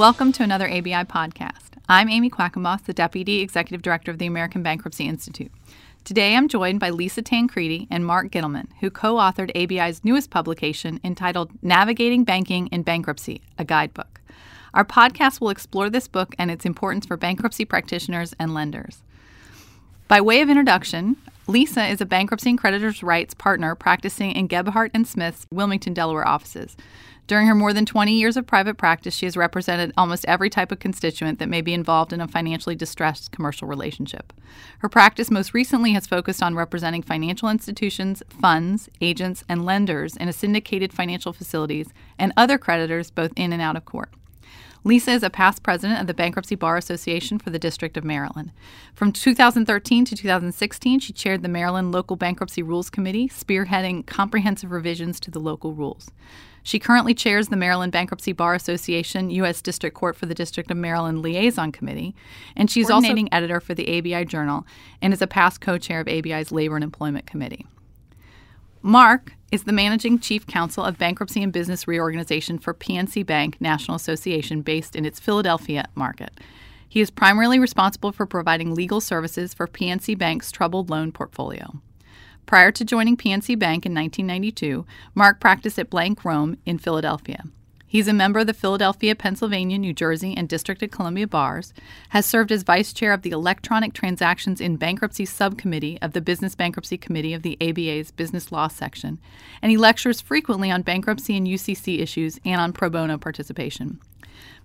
welcome to another ABI podcast. I'm Amy Quackenboss, the Deputy Executive Director of the American Bankruptcy Institute. Today I'm joined by Lisa Tancredi and Mark Gittleman, who co authored ABI's newest publication entitled Navigating Banking in Bankruptcy, a guidebook. Our podcast will explore this book and its importance for bankruptcy practitioners and lenders. By way of introduction, Lisa is a bankruptcy and creditors' rights partner practicing in Gebhardt and Smith's Wilmington, Delaware offices. During her more than 20 years of private practice, she has represented almost every type of constituent that may be involved in a financially distressed commercial relationship. Her practice most recently has focused on representing financial institutions, funds, agents, and lenders in a syndicated financial facilities and other creditors both in and out of court. Lisa is a past president of the Bankruptcy Bar Association for the District of Maryland. From 2013 to 2016, she chaired the Maryland Local Bankruptcy Rules Committee, spearheading comprehensive revisions to the local rules. She currently chairs the Maryland Bankruptcy Bar Association U.S. District Court for the District of Maryland Liaison Committee, and she's also editor for the ABI Journal and is a past co chair of ABI's Labor and Employment Committee. Mark is the managing chief counsel of bankruptcy and business reorganization for PNC Bank National Association based in its Philadelphia market. He is primarily responsible for providing legal services for PNC Bank's troubled loan portfolio. Prior to joining PNC Bank in 1992, Mark practiced at Blank Rome in Philadelphia. He's a member of the Philadelphia, Pennsylvania, New Jersey, and District of Columbia bars, has served as vice chair of the Electronic Transactions in Bankruptcy Subcommittee of the Business Bankruptcy Committee of the ABA's Business Law Section, and he lectures frequently on bankruptcy and UCC issues and on pro bono participation.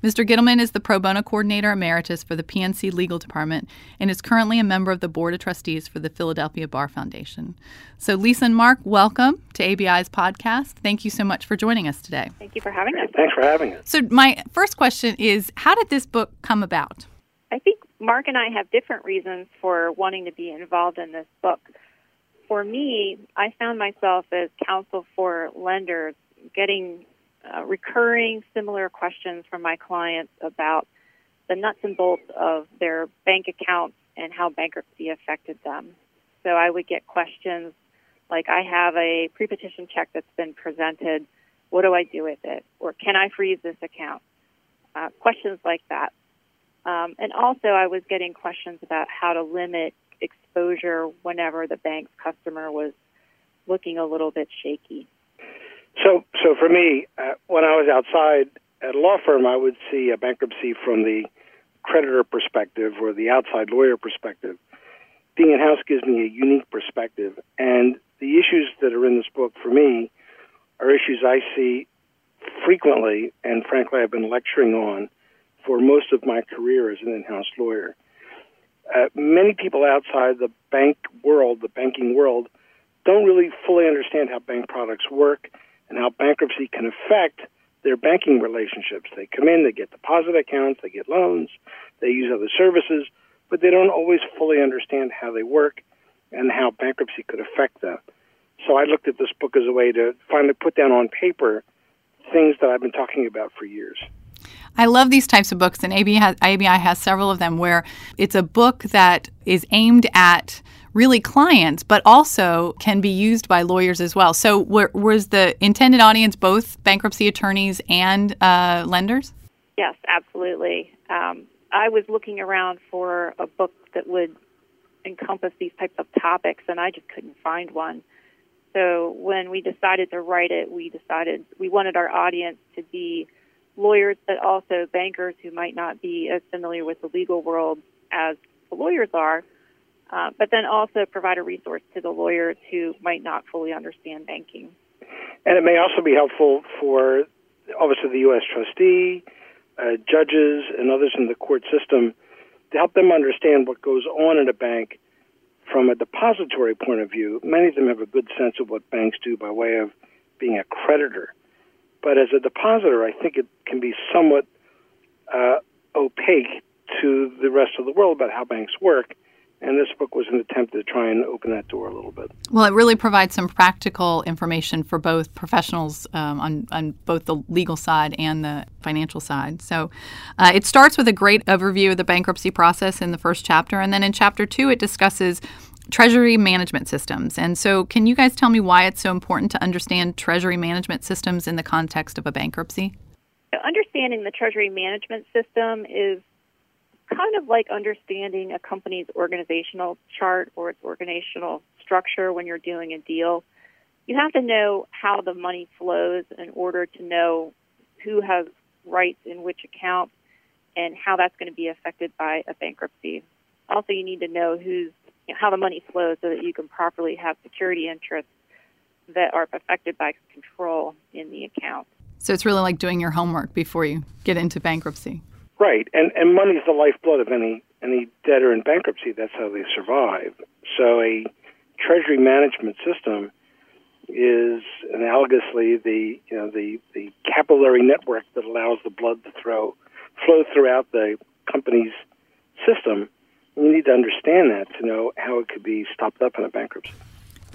Mr. Gittleman is the pro bono coordinator emeritus for the PNC Legal Department and is currently a member of the Board of Trustees for the Philadelphia Bar Foundation. So, Lisa and Mark, welcome to ABI's podcast. Thank you so much for joining us today. Thank you for having us. Thanks for having us. So, my first question is How did this book come about? I think Mark and I have different reasons for wanting to be involved in this book. For me, I found myself as counsel for lenders getting uh, recurring similar questions from my clients about the nuts and bolts of their bank accounts and how bankruptcy affected them. So I would get questions like, I have a pre-petition check that's been presented. What do I do with it? Or can I freeze this account? Uh, questions like that. Um, and also, I was getting questions about how to limit exposure whenever the bank's customer was looking a little bit shaky. So, so for me, uh, when I was outside at a law firm, I would see a bankruptcy from the creditor perspective or the outside lawyer perspective. Being in house gives me a unique perspective, and the issues that are in this book for me are issues I see frequently, and frankly, I've been lecturing on for most of my career as an in-house lawyer. Uh, many people outside the bank world, the banking world, don't really fully understand how bank products work and how bankruptcy can affect their banking relationships. They come in, they get deposit accounts, they get loans, they use other services, but they don't always fully understand how they work and how bankruptcy could affect them. So I looked at this book as a way to finally put down on paper things that I've been talking about for years. I love these types of books, and ABI has, ABI has several of them where it's a book that is aimed at really clients, but also can be used by lawyers as well. So, was the intended audience both bankruptcy attorneys and uh, lenders? Yes, absolutely. Um, I was looking around for a book that would encompass these types of topics, and I just couldn't find one. So, when we decided to write it, we decided we wanted our audience to be lawyers, but also bankers who might not be as familiar with the legal world as the lawyers are uh, but then also provide a resource to the lawyers who might not fully understand banking. And it may also be helpful for obviously the U.S. trustee, uh, judges, and others in the court system to help them understand what goes on in a bank from a depository point of view. Many of them have a good sense of what banks do by way of being a creditor. But as a depositor, I think it can be somewhat uh, opaque to the rest of the world about how banks work and this book was an attempt to try and open that door a little bit. Well, it really provides some practical information for both professionals um, on, on both the legal side and the financial side. So uh, it starts with a great overview of the bankruptcy process in the first chapter, and then in chapter two, it discusses treasury management systems. And so, can you guys tell me why it's so important to understand treasury management systems in the context of a bankruptcy? understanding the treasury management system is kind of like understanding a company's organizational chart or its organizational structure when you're doing a deal. You have to know how the money flows in order to know who has rights in which account and how that's going to be affected by a bankruptcy. Also, you need to know who's you know, how the money flows so that you can properly have security interests that are affected by control in the account. So it's really like doing your homework before you get into bankruptcy. Right, and and money's the lifeblood of any any debtor in bankruptcy. That's how they survive. So a treasury management system is analogously the you know the the capillary network that allows the blood to throw flow throughout the company's system. You need to understand that to know how it could be stopped up in a bankruptcy.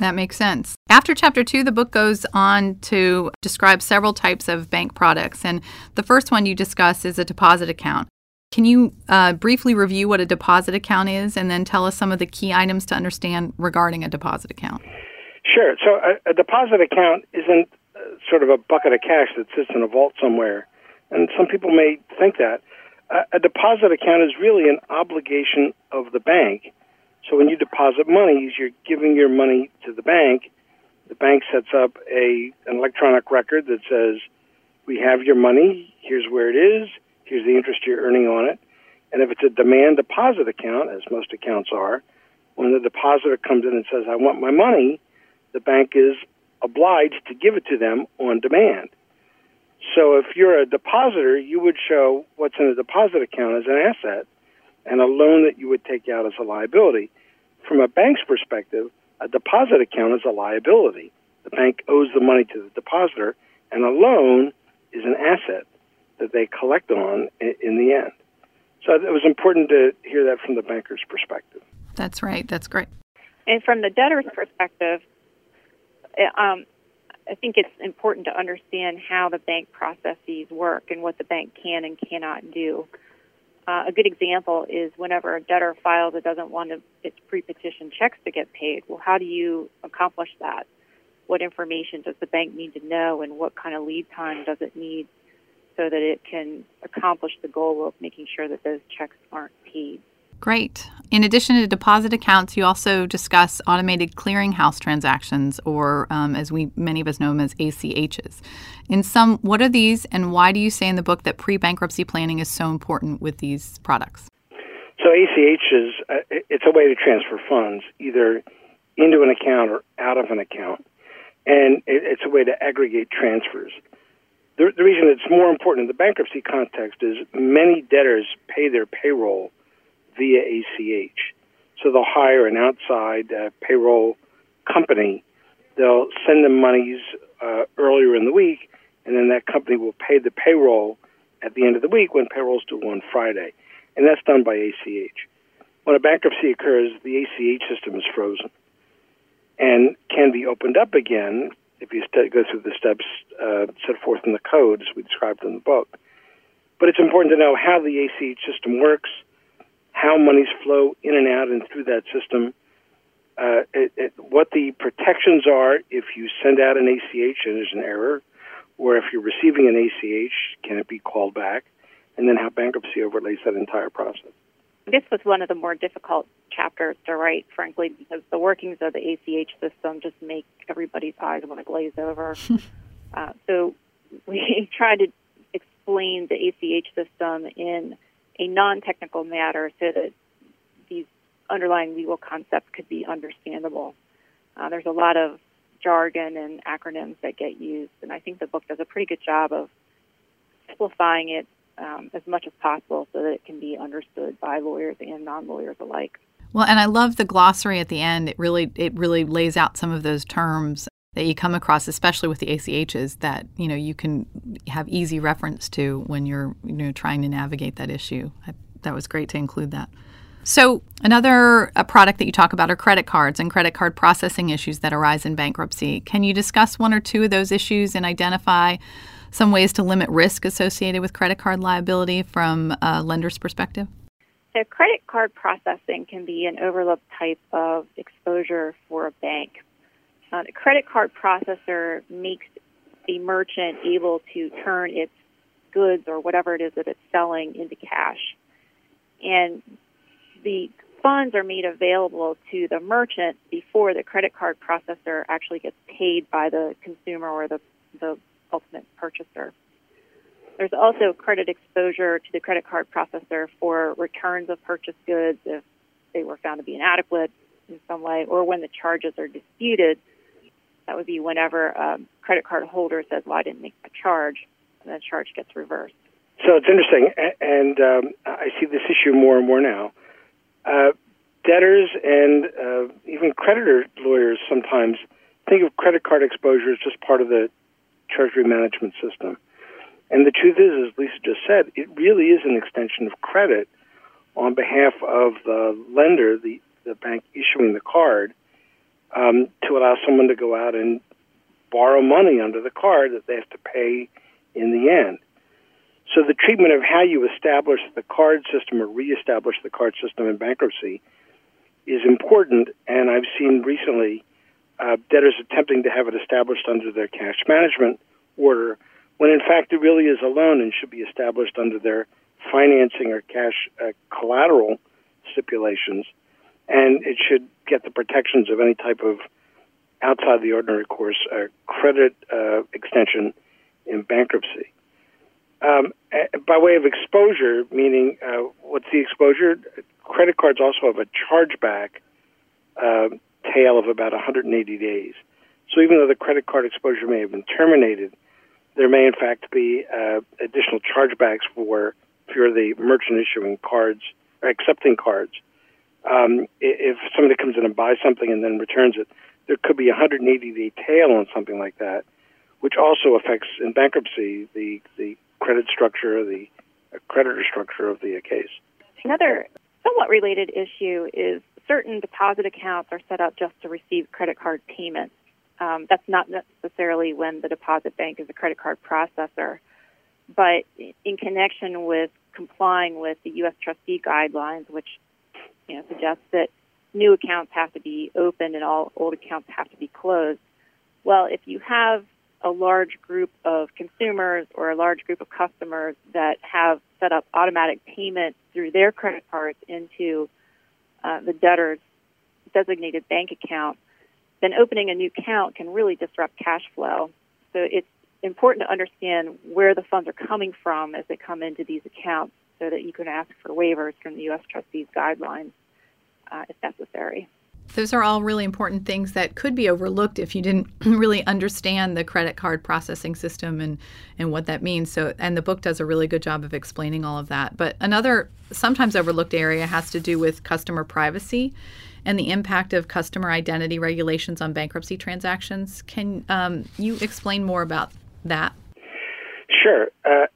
That makes sense. After chapter two, the book goes on to describe several types of bank products. And the first one you discuss is a deposit account. Can you uh, briefly review what a deposit account is and then tell us some of the key items to understand regarding a deposit account? Sure. So, a, a deposit account isn't uh, sort of a bucket of cash that sits in a vault somewhere. And some people may think that. A deposit account is really an obligation of the bank so when you deposit monies, you're giving your money to the bank. The bank sets up a an electronic record that says, "We have your money. Here's where it is. Here's the interest you're earning on it." And if it's a demand deposit account, as most accounts are, when the depositor comes in and says, "I want my money," the bank is obliged to give it to them on demand. So if you're a depositor, you would show what's in a deposit account as an asset and a loan that you would take out as a liability. From a bank's perspective, a deposit account is a liability. The bank owes the money to the depositor, and a loan is an asset that they collect on in the end. So it was important to hear that from the banker's perspective. That's right. That's great. And from the debtor's perspective, eh, um, I think it's important to understand how the bank processes work and what the bank can and cannot do. Uh, a good example is whenever a debtor files it doesn't want to, its pre-petition checks to get paid. Well, how do you accomplish that? What information does the bank need to know, and what kind of lead time does it need so that it can accomplish the goal of making sure that those checks aren't paid? Great. In addition to deposit accounts, you also discuss automated clearinghouse transactions, or um, as we many of us know them as ACHs. In some, what are these, and why do you say in the book that pre-bankruptcy planning is so important with these products? So ACHs, uh, it's a way to transfer funds either into an account or out of an account, and it's a way to aggregate transfers. The, the reason it's more important in the bankruptcy context is many debtors pay their payroll via ACH. So they'll hire an outside uh, payroll company. They'll send them monies uh, earlier in the week, and then that company will pay the payroll at the end of the week when payroll's due on Friday. And that's done by ACH. When a bankruptcy occurs, the ACH system is frozen and can be opened up again if you st- go through the steps uh, set forth in the code, as we described in the book. But it's important to know how the ACH system works how monies flow in and out and through that system, uh, it, it, what the protections are if you send out an ACH and there's an error, or if you're receiving an ACH, can it be called back, and then how bankruptcy overlays that entire process. This was one of the more difficult chapters to write, frankly, because the workings of the ACH system just make everybody's eyes want to glaze over. uh, so we tried to explain the ACH system in a non-technical matter so that these underlying legal concepts could be understandable. Uh, there's a lot of jargon and acronyms that get used, and I think the book does a pretty good job of simplifying it um, as much as possible so that it can be understood by lawyers and non-lawyers alike. Well, and I love the glossary at the end. It really it really lays out some of those terms that you come across, especially with the ACHs, that you know you can have easy reference to when you're you know trying to navigate that issue. I, that was great to include that. So another a product that you talk about are credit cards and credit card processing issues that arise in bankruptcy. Can you discuss one or two of those issues and identify some ways to limit risk associated with credit card liability from a lender's perspective? So credit card processing can be an overlooked type of exposure for a bank uh, the credit card processor makes the merchant able to turn its goods or whatever it is that it's selling into cash. And the funds are made available to the merchant before the credit card processor actually gets paid by the consumer or the, the ultimate purchaser. There's also credit exposure to the credit card processor for returns of purchased goods if they were found to be inadequate in some way, or when the charges are disputed. That would be whenever a credit card holder says, "Well, I didn't make that charge," and the charge gets reversed. So it's interesting, and um, I see this issue more and more now. Uh, debtors and uh, even creditor lawyers sometimes think of credit card exposure as just part of the treasury management system. And the truth is, as Lisa just said, it really is an extension of credit on behalf of the lender, the, the bank issuing the card, um, to allow someone to go out and borrow money under the card that they have to pay in the end. So the treatment of how you establish the card system or reestablish the card system in bankruptcy is important, and I've seen recently uh, debtors attempting to have it established under their cash management order, when in fact it really is a loan and should be established under their financing or cash uh, collateral stipulations, and it should get the protections of any type of outside the ordinary course uh, credit uh, extension in bankruptcy. Um, by way of exposure, meaning uh, what's the exposure? Credit cards also have a chargeback uh, tail of about 180 days. So even though the credit card exposure may have been terminated, there may in fact be uh, additional chargebacks for if you're the merchant issuing cards or accepting cards. Um, if somebody comes in and buys something and then returns it, there could be a 180 day tail on something like that, which also affects in bankruptcy the the credit structure, the creditor structure of the case. Another somewhat related issue is certain deposit accounts are set up just to receive credit card payments. Um, that's not necessarily when the deposit bank is a credit card processor, but in connection with complying with the U.S. trustee guidelines, which you know suggests that new accounts have to be opened and all old accounts have to be closed. Well, if you have a large group of consumers or a large group of customers that have set up automatic payment through their credit cards into uh, the debtor's designated bank account, then opening a new account can really disrupt cash flow. So it's important to understand where the funds are coming from as they come into these accounts so that you can ask for waivers from the U.S. trustees guidelines uh, if necessary. Those are all really important things that could be overlooked if you didn't really understand the credit card processing system and, and what that means. So, and the book does a really good job of explaining all of that. But another sometimes overlooked area has to do with customer privacy and the impact of customer identity regulations on bankruptcy transactions. Can um, you explain more about that? Sure. Uh,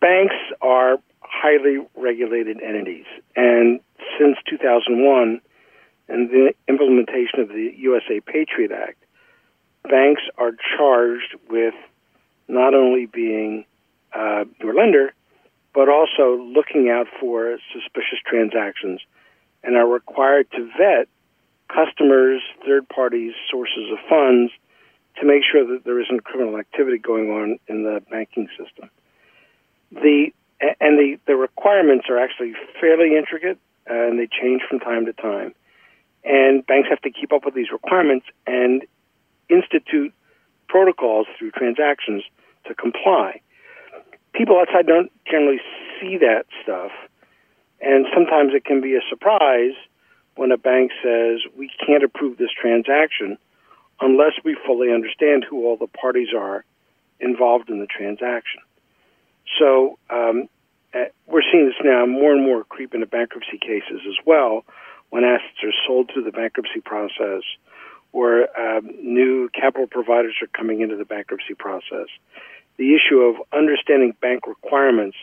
banks are highly regulated entities, and since 2001 and the implementation of the USA Patriot Act, banks are charged with not only being uh, your lender, but also looking out for suspicious transactions and are required to vet customers, third parties, sources of funds to make sure that there isn't criminal activity going on in the banking system. The and the, the requirements are actually fairly intricate and they change from time to time. And banks have to keep up with these requirements and institute protocols through transactions to comply. People outside don't generally see that stuff, and sometimes it can be a surprise when a bank says, We can't approve this transaction unless we fully understand who all the parties are involved in the transaction. So um, we're seeing this now more and more creep into bankruptcy cases as well when assets are sold through the bankruptcy process or um, new capital providers are coming into the bankruptcy process. The issue of understanding bank requirements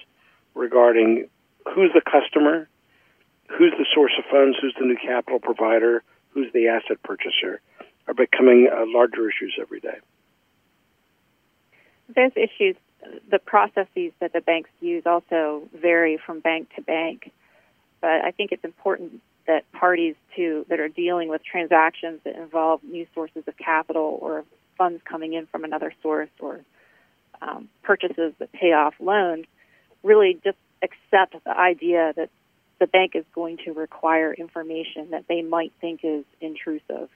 regarding who's the customer, who's the source of funds, who's the new capital provider, who's the asset purchaser, are becoming uh, larger issues every day. Those issues the processes that the banks use also vary from bank to bank. But I think it's important that parties to that are dealing with transactions that involve new sources of capital or funds coming in from another source or um, purchases that pay off loans really just accept the idea that the bank is going to require information that they might think is intrusive.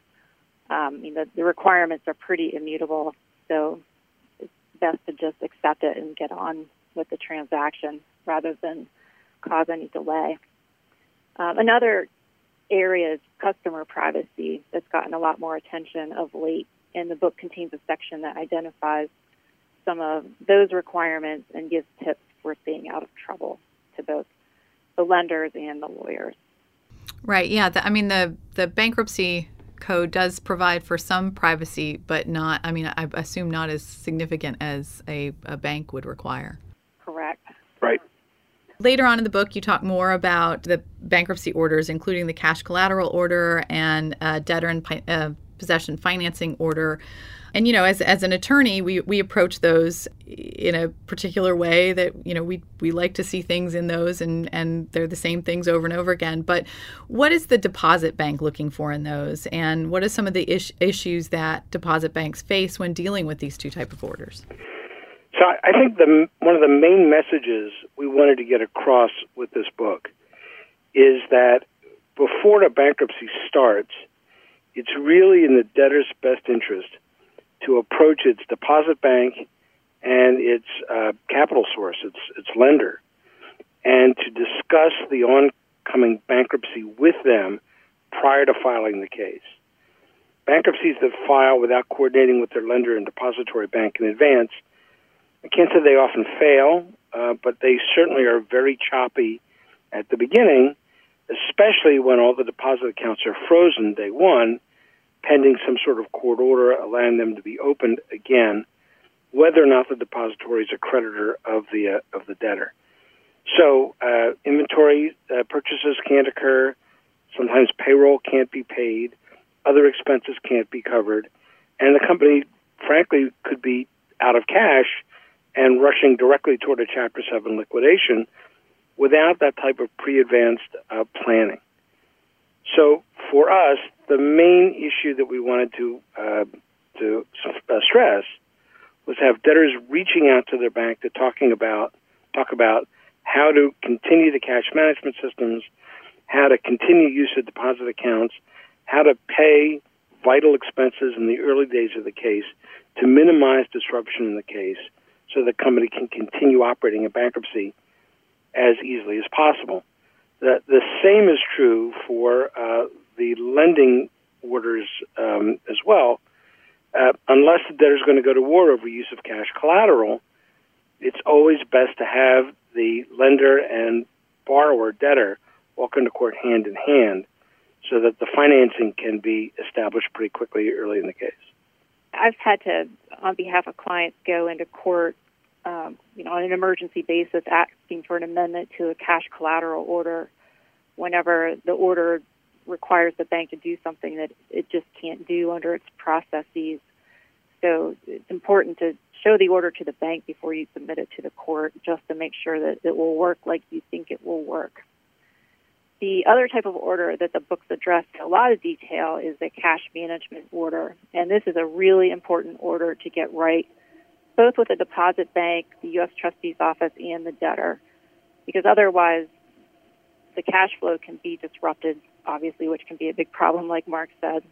Um, mean, the, requirements are pretty immutable, so best to just accept it and get on with the transaction rather than cause any delay. Um, another area is customer privacy that's gotten a lot more attention of late, and the book contains a section that identifies some of those requirements and gives tips for staying out of trouble to both the lenders and the lawyers. Right. Yeah. The, I mean, the the bankruptcy code does provide for some privacy, but not. I mean, I assume not as significant as a, a bank would require. Correct. Right. Later on in the book, you talk more about the bankruptcy orders, including the cash collateral order and uh, debtor and uh, possession financing order. And you know, as, as an attorney, we, we approach those in a particular way that you know we we like to see things in those, and and they're the same things over and over again. But what is the deposit bank looking for in those, and what are some of the is- issues that deposit banks face when dealing with these two type of orders? So I think the one of the main messages we wanted to get across with this book is that before a bankruptcy starts, it's really in the debtor's best interest to approach its deposit bank and its uh, capital source, its its lender, and to discuss the oncoming bankruptcy with them prior to filing the case. Bankruptcies that file without coordinating with their lender and depository bank in advance, I can't say they often fail, uh, but they certainly are very choppy at the beginning, especially when all the deposit accounts are frozen day one pending some sort of court order allowing them to be opened again, whether or not the depository is a creditor of the uh, of the debtor. So uh, inventory uh, purchases can't occur. Sometimes payroll can't be paid. Other expenses can't be covered, and the company, frankly, could be out of cash and rushing directly toward a Chapter Seven liquidation without that type of pre-advanced uh, planning. So for us, the main issue that we wanted to uh, to uh, stress was have debtors reaching out to their bank to talking about talk about how to continue the cash management systems, how to continue use of deposit accounts, how to pay vital expenses in the early days of the case to minimize disruption in the case so the company can continue operating in bankruptcy as easily as possible. The, the same is true for uh, the lending orders um, as well. Uh, unless the debtor is going to go to war over use of cash collateral, it's always best to have the lender and borrower debtor walk into court hand in hand so that the financing can be established pretty quickly early in the case. I've had to, on behalf of clients, go into court, um, you know, on an emergency basis, asking for an amendment to a cash collateral order whenever the order requires the bank to do something that it just can't do under its processes. So it's important to show the order to the bank before you submit it to the court just to make sure that it will work like you think it will work. The other type of order that the books address in a lot of detail is the cash management order. And this is a really important order to get right, both with the deposit bank, the U.S. trustee's office, and the debtor, because otherwise the cash flow can be disrupted obviously, which can be a big problem, like Mark said.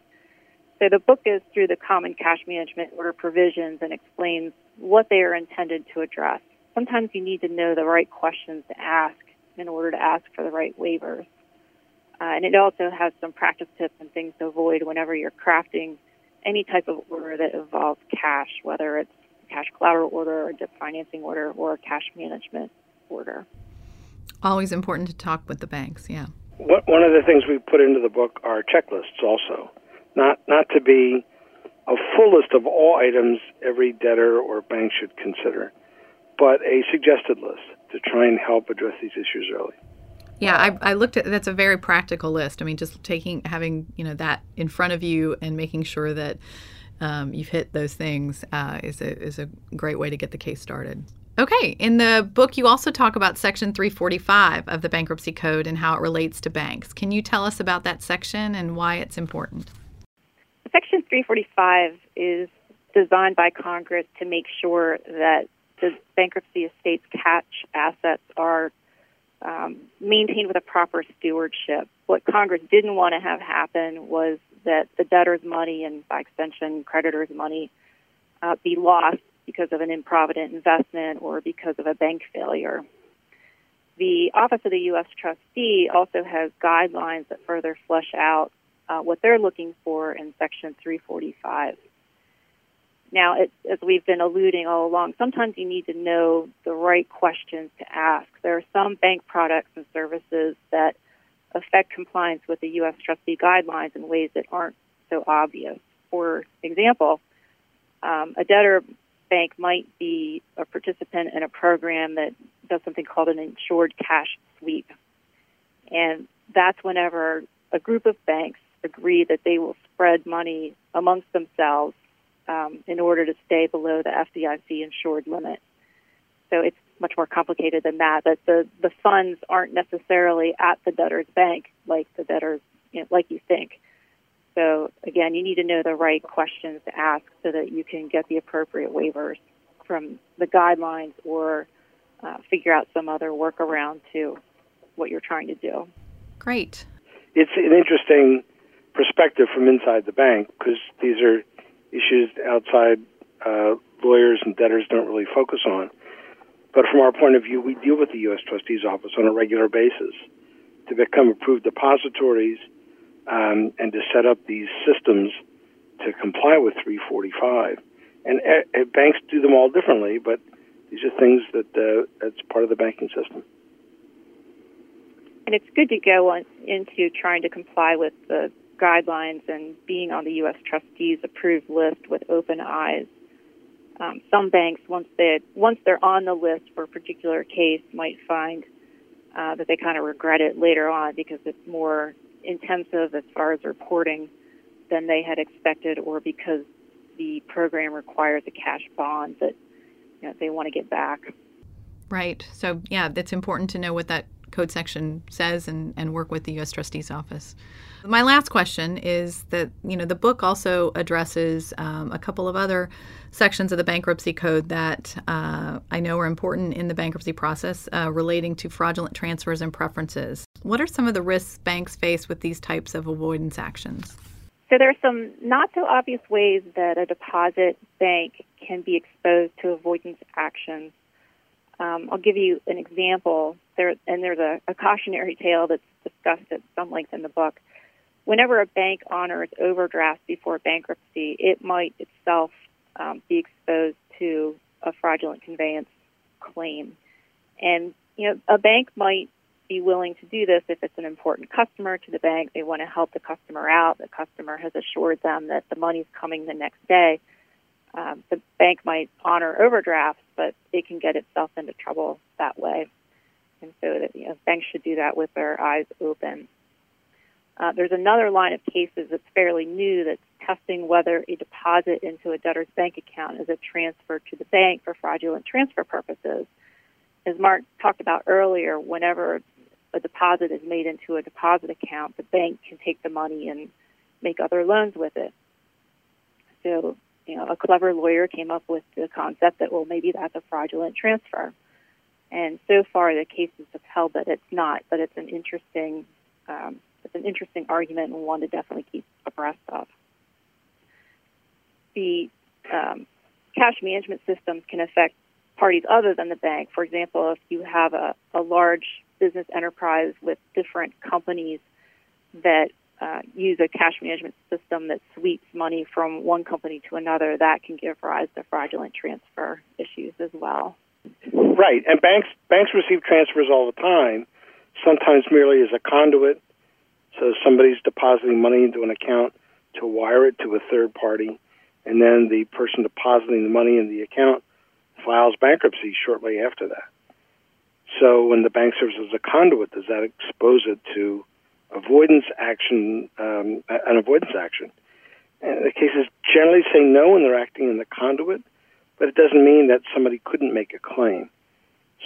So the book goes through the common cash management order provisions and explains what they are intended to address. Sometimes you need to know the right questions to ask in order to ask for the right waivers. Uh, and it also has some practice tips and things to avoid whenever you're crafting any type of order that involves cash, whether it's a cash collateral order or a debt financing order or a cash management order. Always important to talk with the banks, yeah one of the things we put into the book are checklists also, not not to be a full list of all items every debtor or bank should consider, but a suggested list to try and help address these issues early. Yeah, I, I, looked at that's a very practical list. I mean, just taking having you know that in front of you and making sure that um, you've hit those things uh, is a is a great way to get the case started. Okay, in the book, you also talk about Section 345 of the Bankruptcy Code and how it relates to banks. Can you tell us about that section and why it's important? Section 345 is designed by Congress to make sure that the bankruptcy estate's catch assets are um, maintained with a proper stewardship. What Congress didn't want to have happen was that the debtor's money and, by extension, creditors' money uh, be lost because of an improvident investment or because of a bank failure. The Office of the U.S. Trustee also has guidelines that further flesh out uh, what they're looking for in Section 345. Now, it, as we've been alluding all along, sometimes you need to know the right questions to ask. There are some bank products and services that affect compliance with the U.S. trustee guidelines in ways that aren't so obvious. For example, um, a debtor bank might be a participant in a program that does something called an insured cash sweep. And that's whenever a group of banks agree that they will spread money amongst themselves um, in order to stay below the FDIC insured limit. So it's much more complicated than that. But the the funds aren't necessarily at the debtor's bank like the debtors you know, like you think. So again, you need to know the right questions to ask so that you can get the appropriate waivers from the guidelines or uh, figure out some other workaround to what you're trying to do. Great. It's an interesting perspective from inside the bank because these are issues outside uh, lawyers and debtors don't really focus on. But from our point of view, we deal with the U.S. Trustee's Office on a regular basis to become approved depositories um, and to set up these systems to comply with 345. And uh, banks do them all differently, but these are things that uh, that's part of the banking system. And it's good to go on into trying to comply with the guidelines and being on the U.S. trustees approved list with open eyes. Um, some banks, once they once they're on the list for a particular case, might find uh, that they kind of regret it later on because it's more intensive as far as reporting than they had expected, or because the program requires a cash bond that you know, they want to get back. Right. So yeah, it's important to know what that code section says and, and work with the U.S. Trustee's Office. My last question is that you know the book also addresses um, a couple of other sections of the bankruptcy code that uh, I know are important in the bankruptcy process uh, relating to fraudulent transfers and preferences. What are some of the risks banks face with these types of avoidance actions? So there are some not so obvious ways that a deposit bank can be exposed to avoidance actions um, I'll give you an example. There, and there's a, a cautionary tale that's discussed at some length in the book. Whenever a bank honors overdraft before bankruptcy, it might itself um, be exposed to a fraudulent conveyance claim. And you know, a bank might be willing to do this if it's an important customer to the bank. They want to help the customer out. The customer has assured them that the money's coming the next day um, the bank might honor overdrafts, but it can get itself into trouble that way. And so that, you know, banks should do that with their eyes open. Uh, there's another line of cases that's fairly new that's testing whether a deposit into a debtor's bank account is a transfer to the bank for fraudulent transfer purposes. As Mark talked about earlier, whenever a deposit is made into a deposit account, the bank can take the money and make other loans with it. So you know, a clever lawyer came up with the concept that, well, maybe that's a fraudulent transfer. And so far, the cases have held that it's not, but it's an interesting, um, it's an interesting argument and one to definitely keep abreast of. The um, cash management systems can affect parties other than the bank. For example, if you have a, a large business enterprise with different companies that uh, use a cash management system that sweeps money from one company to another, that can give rise to fraudulent transfer issues as well. Right, and banks banks receive transfers all the time, sometimes merely as a conduit. So somebody's depositing money into an account to wire it to a third party, and then the person depositing the money in the account files bankruptcy shortly after that. So when the bank serves as a conduit, does that expose it to avoidance action, um, an avoidance action. And the cases generally say no when they're acting in the conduit, but it doesn't mean that somebody couldn't make a claim.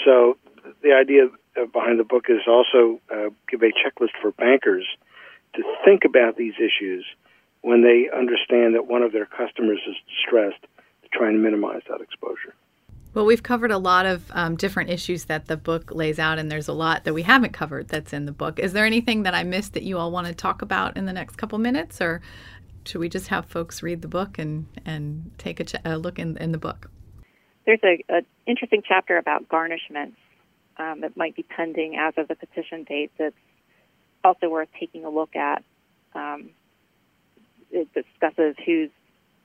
So the idea behind the book is also uh, give a checklist for bankers to think about these issues when they understand that one of their customers is distressed to try and minimize that exposure. Well, we've covered a lot of um, different issues that the book lays out, and there's a lot that we haven't covered that's in the book. Is there anything that I missed that you all want to talk about in the next couple minutes, or should we just have folks read the book and, and take a, ch- a look in, in the book? There's a, a interesting chapter about garnishments um, that might be pending as of the petition date that's also worth taking a look at. Um, it discusses who's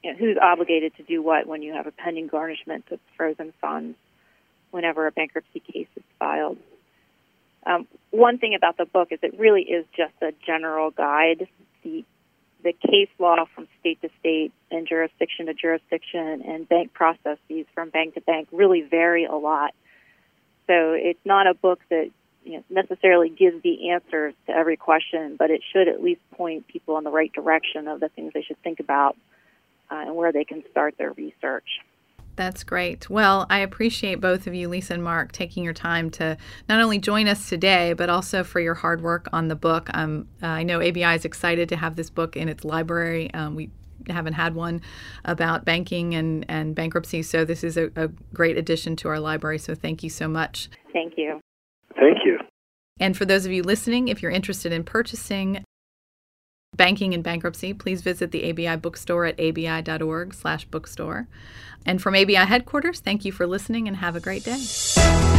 you know, who's obligated to do what when you have a pending garnishment of frozen funds whenever a bankruptcy case is filed. Um, one thing about the book is it really is just a general guide. The the case law from state to state and jurisdiction to jurisdiction and bank processes from bank to bank really vary a lot. So it's not a book that you know, necessarily gives the answers to every question, but it should at least point people in the right direction of the things they should think about uh, and where they can start their research. That's great. Well, I appreciate both of you, Lisa and Mark, taking your time to not only join us today, but also for your hard work on the book. Um, uh, I know ABI is excited to have this book in its library. Um, we haven't had one about banking and, and bankruptcy, so this is a, a great addition to our library. So thank you so much. Thank you. Thank you. And for those of you listening, if you're interested in purchasing banking and bankruptcy, please visit the ABI bookstore at abi.org slash bookstore. And from ABI headquarters, thank you for listening and have a great day.